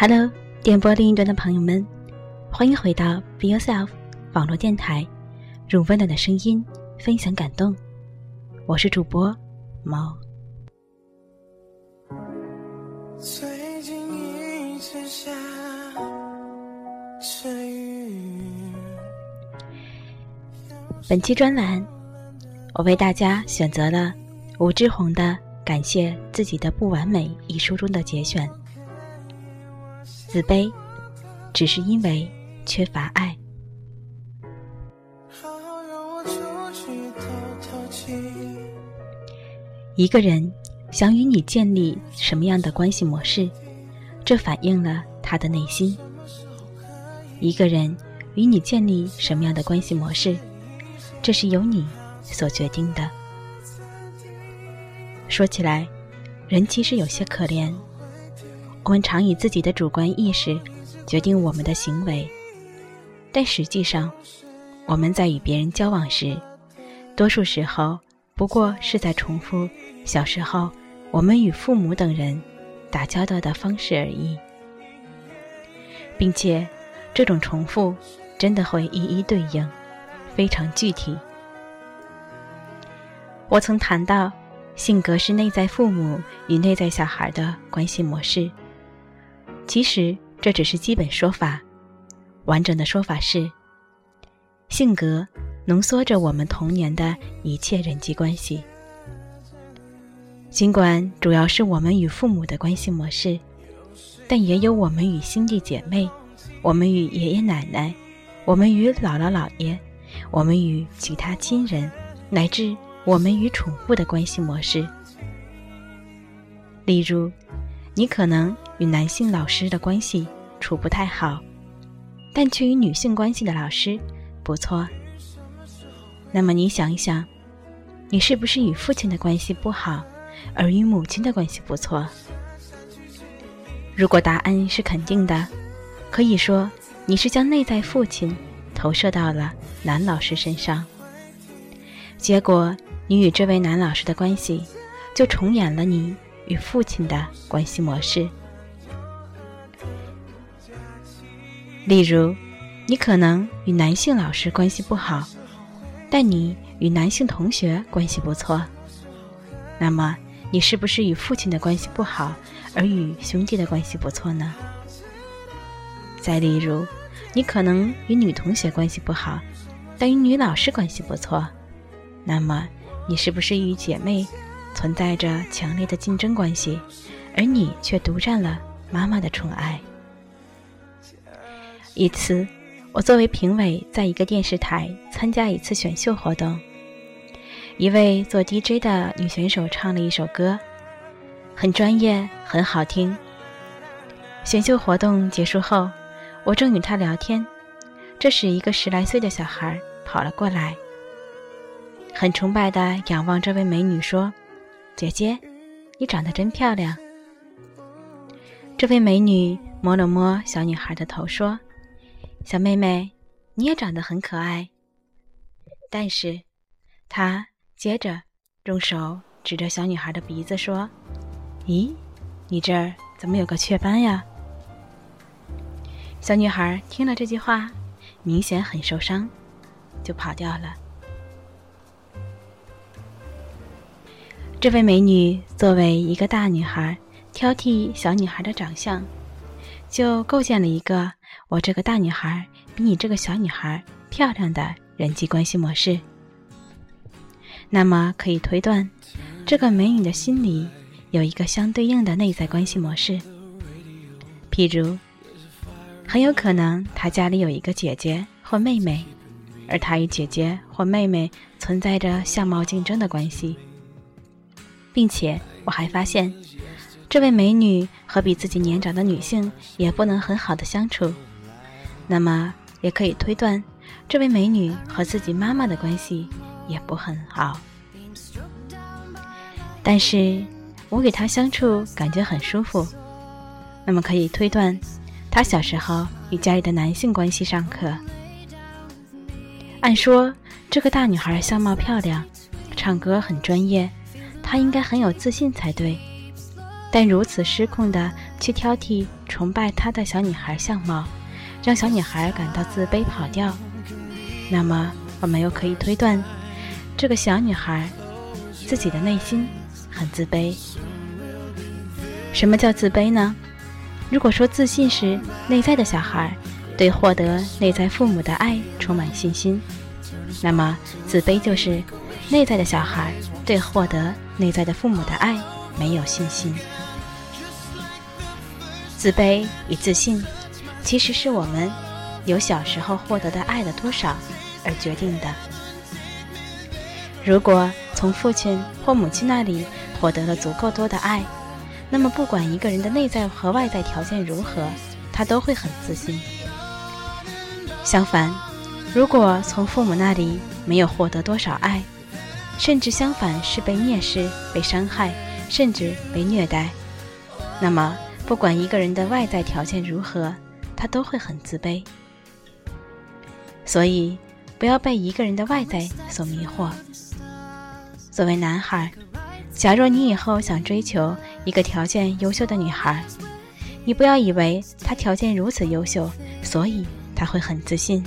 Hello，电波另一端的朋友们，欢迎回到 Be Yourself 网络电台，用温暖的声音分享感动。我是主播猫。最近一直下着雨本期专栏，我为大家选择了吴志红的《感谢自己的不完美》一书中的节选。自卑，只是因为缺乏爱。一个人想与你建立什么样的关系模式，这反映了他的内心。一个人与你建立什么样的关系模式，这是由你所决定的。说起来，人其实有些可怜。我们常以自己的主观意识决定我们的行为，但实际上，我们在与别人交往时，多数时候不过是在重复小时候我们与父母等人打交道的方式而已，并且这种重复真的会一一对应，非常具体。我曾谈到，性格是内在父母与内在小孩的关系模式。其实这只是基本说法，完整的说法是：性格浓缩着我们童年的一切人际关系。尽管主要是我们与父母的关系模式，但也有我们与兄弟姐妹、我们与爷爷奶奶、我们与姥姥姥爷、我们与其他亲人，乃至我们与宠物的关系模式。例如，你可能。与男性老师的关系处不太好，但却与女性关系的老师不错。那么你想一想，你是不是与父亲的关系不好，而与母亲的关系不错？如果答案是肯定的，可以说你是将内在父亲投射到了男老师身上，结果你与这位男老师的关系就重演了你与父亲的关系模式。例如，你可能与男性老师关系不好，但你与男性同学关系不错。那么，你是不是与父亲的关系不好，而与兄弟的关系不错呢？再例如，你可能与女同学关系不好，但与女老师关系不错。那么，你是不是与姐妹存在着强烈的竞争关系，而你却独占了妈妈的宠爱？一次，我作为评委，在一个电视台参加一次选秀活动。一位做 DJ 的女选手唱了一首歌，很专业，很好听。选秀活动结束后，我正与她聊天，这时一个十来岁的小孩跑了过来，很崇拜地仰望这位美女说：“姐姐，你长得真漂亮。”这位美女摸了摸小女孩的头说。小妹妹，你也长得很可爱。但是，他接着用手指着小女孩的鼻子说：“咦，你这儿怎么有个雀斑呀？”小女孩听了这句话，明显很受伤，就跑掉了。这位美女作为一个大女孩，挑剔小女孩的长相，就构建了一个。我这个大女孩比你这个小女孩漂亮的人际关系模式，那么可以推断，这个美女的心里有一个相对应的内在关系模式。譬如，很有可能她家里有一个姐姐或妹妹，而她与姐姐或妹妹存在着相貌竞争的关系，并且我还发现，这位美女和比自己年长的女性也不能很好的相处。那么也可以推断，这位美女和自己妈妈的关系也不很好。但是我与她相处感觉很舒服，那么可以推断，她小时候与家里的男性关系尚可。按说这个大女孩相貌漂亮，唱歌很专业，她应该很有自信才对。但如此失控的去挑剔崇拜他的小女孩相貌，让小女孩感到自卑跑掉，那么我们又可以推断，这个小女孩自己的内心很自卑。什么叫自卑呢？如果说自信是内在的小孩对获得内在父母的爱充满信心，那么自卑就是内在的小孩对获得内在的父母的爱没有信心。自卑与自信，其实是我们由小时候获得的爱的多少而决定的。如果从父亲或母亲那里获得了足够多的爱，那么不管一个人的内在和外在条件如何，他都会很自信。相反，如果从父母那里没有获得多少爱，甚至相反是被蔑视、被伤害，甚至被虐待，那么。不管一个人的外在条件如何，他都会很自卑。所以，不要被一个人的外在所迷惑。作为男孩，假若你以后想追求一个条件优秀的女孩，你不要以为她条件如此优秀，所以她会很自信，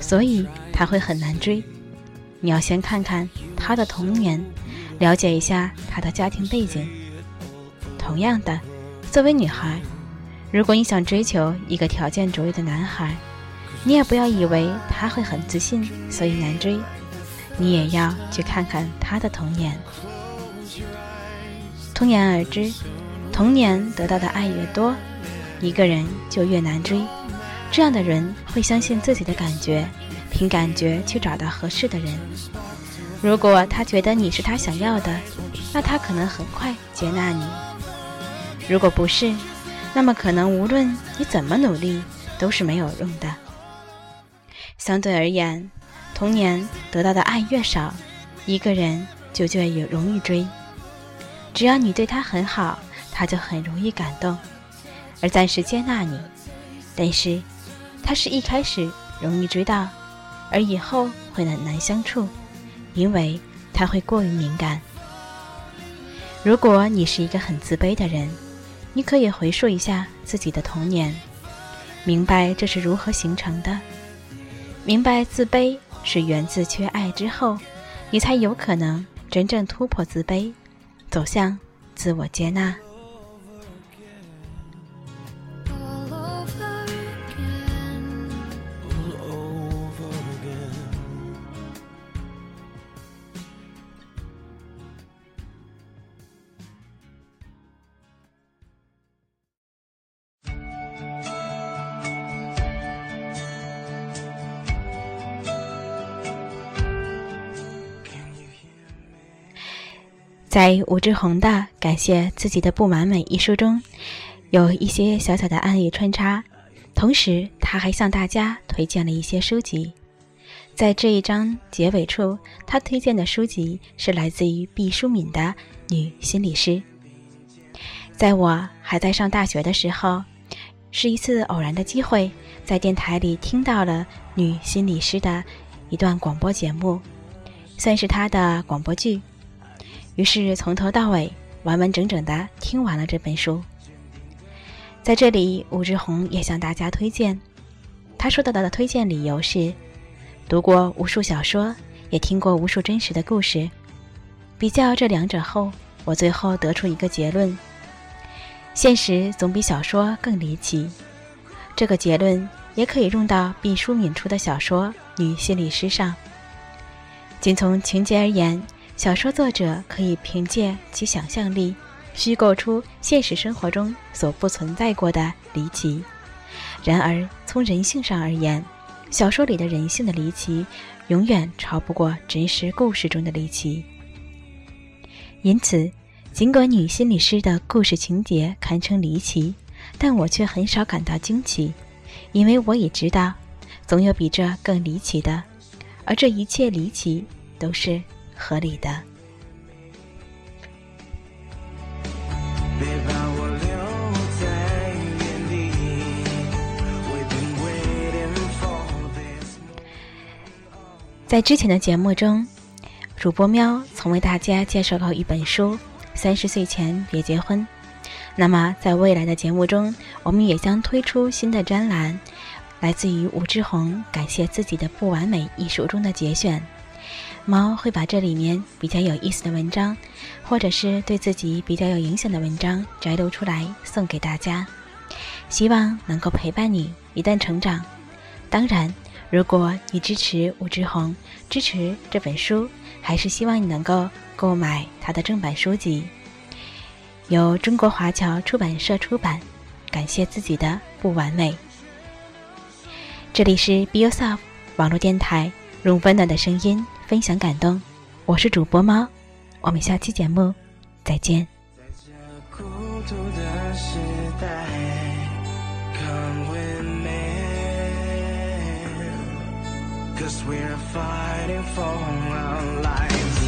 所以她会很难追。你要先看看她的童年，了解一下他的家庭背景。同样的。作为女孩，如果你想追求一个条件卓越的男孩，你也不要以为他会很自信，所以难追。你也要去看看他的童年。通言而知，童年得到的爱越多，一个人就越难追。这样的人会相信自己的感觉，凭感觉去找到合适的人。如果他觉得你是他想要的，那他可能很快接纳你。如果不是，那么可能无论你怎么努力都是没有用的。相对而言，童年得到的爱越少，一个人就越容易追。只要你对他很好，他就很容易感动，而暂时接纳你。但是，他是一开始容易追到，而以后会很难相处，因为他会过于敏感。如果你是一个很自卑的人，你可以回溯一下自己的童年，明白这是如何形成的，明白自卑是源自缺爱之后，你才有可能真正突破自卑，走向自我接纳。在吴志红的《感谢自己的不完美》一书中，有一些小小的案例穿插，同时他还向大家推荐了一些书籍。在这一章结尾处，他推荐的书籍是来自于毕淑敏的《女心理师》。在我还在上大学的时候，是一次偶然的机会，在电台里听到了女心理师的一段广播节目，算是他的广播剧。于是从头到尾完完整整的听完了这本书。在这里，吴志红也向大家推荐，他说到的推荐理由是：读过无数小说，也听过无数真实的故事，比较这两者后，我最后得出一个结论：现实总比小说更离奇。这个结论也可以用到毕淑敏出的小说《女心理师》上。仅从情节而言。小说作者可以凭借其想象力，虚构出现实生活中所不存在过的离奇。然而，从人性上而言，小说里的人性的离奇，永远超不过真实故事中的离奇。因此，尽管女心理师的故事情节堪称离奇，但我却很少感到惊奇，因为我已知道，总有比这更离奇的，而这一切离奇都是。合理的。在之前的节目中，主播喵曾为大家介绍过一本书《三十岁前别结婚》，那么，在未来的节目中，我们也将推出新的专栏，来自于吴志红感谢自己的不完美一书中的节选。猫会把这里面比较有意思的文章，或者是对自己比较有影响的文章摘录出来送给大家，希望能够陪伴你一段成长。当然，如果你支持吴志红，支持这本书，还是希望你能够购买他的正版书籍。由中国华侨出版社出版，感谢自己的不完美。这里是 Be Yourself 网络电台，用温暖的声音分享感动。我是主播猫，我们下期节目再见。Cause we're fighting for our lives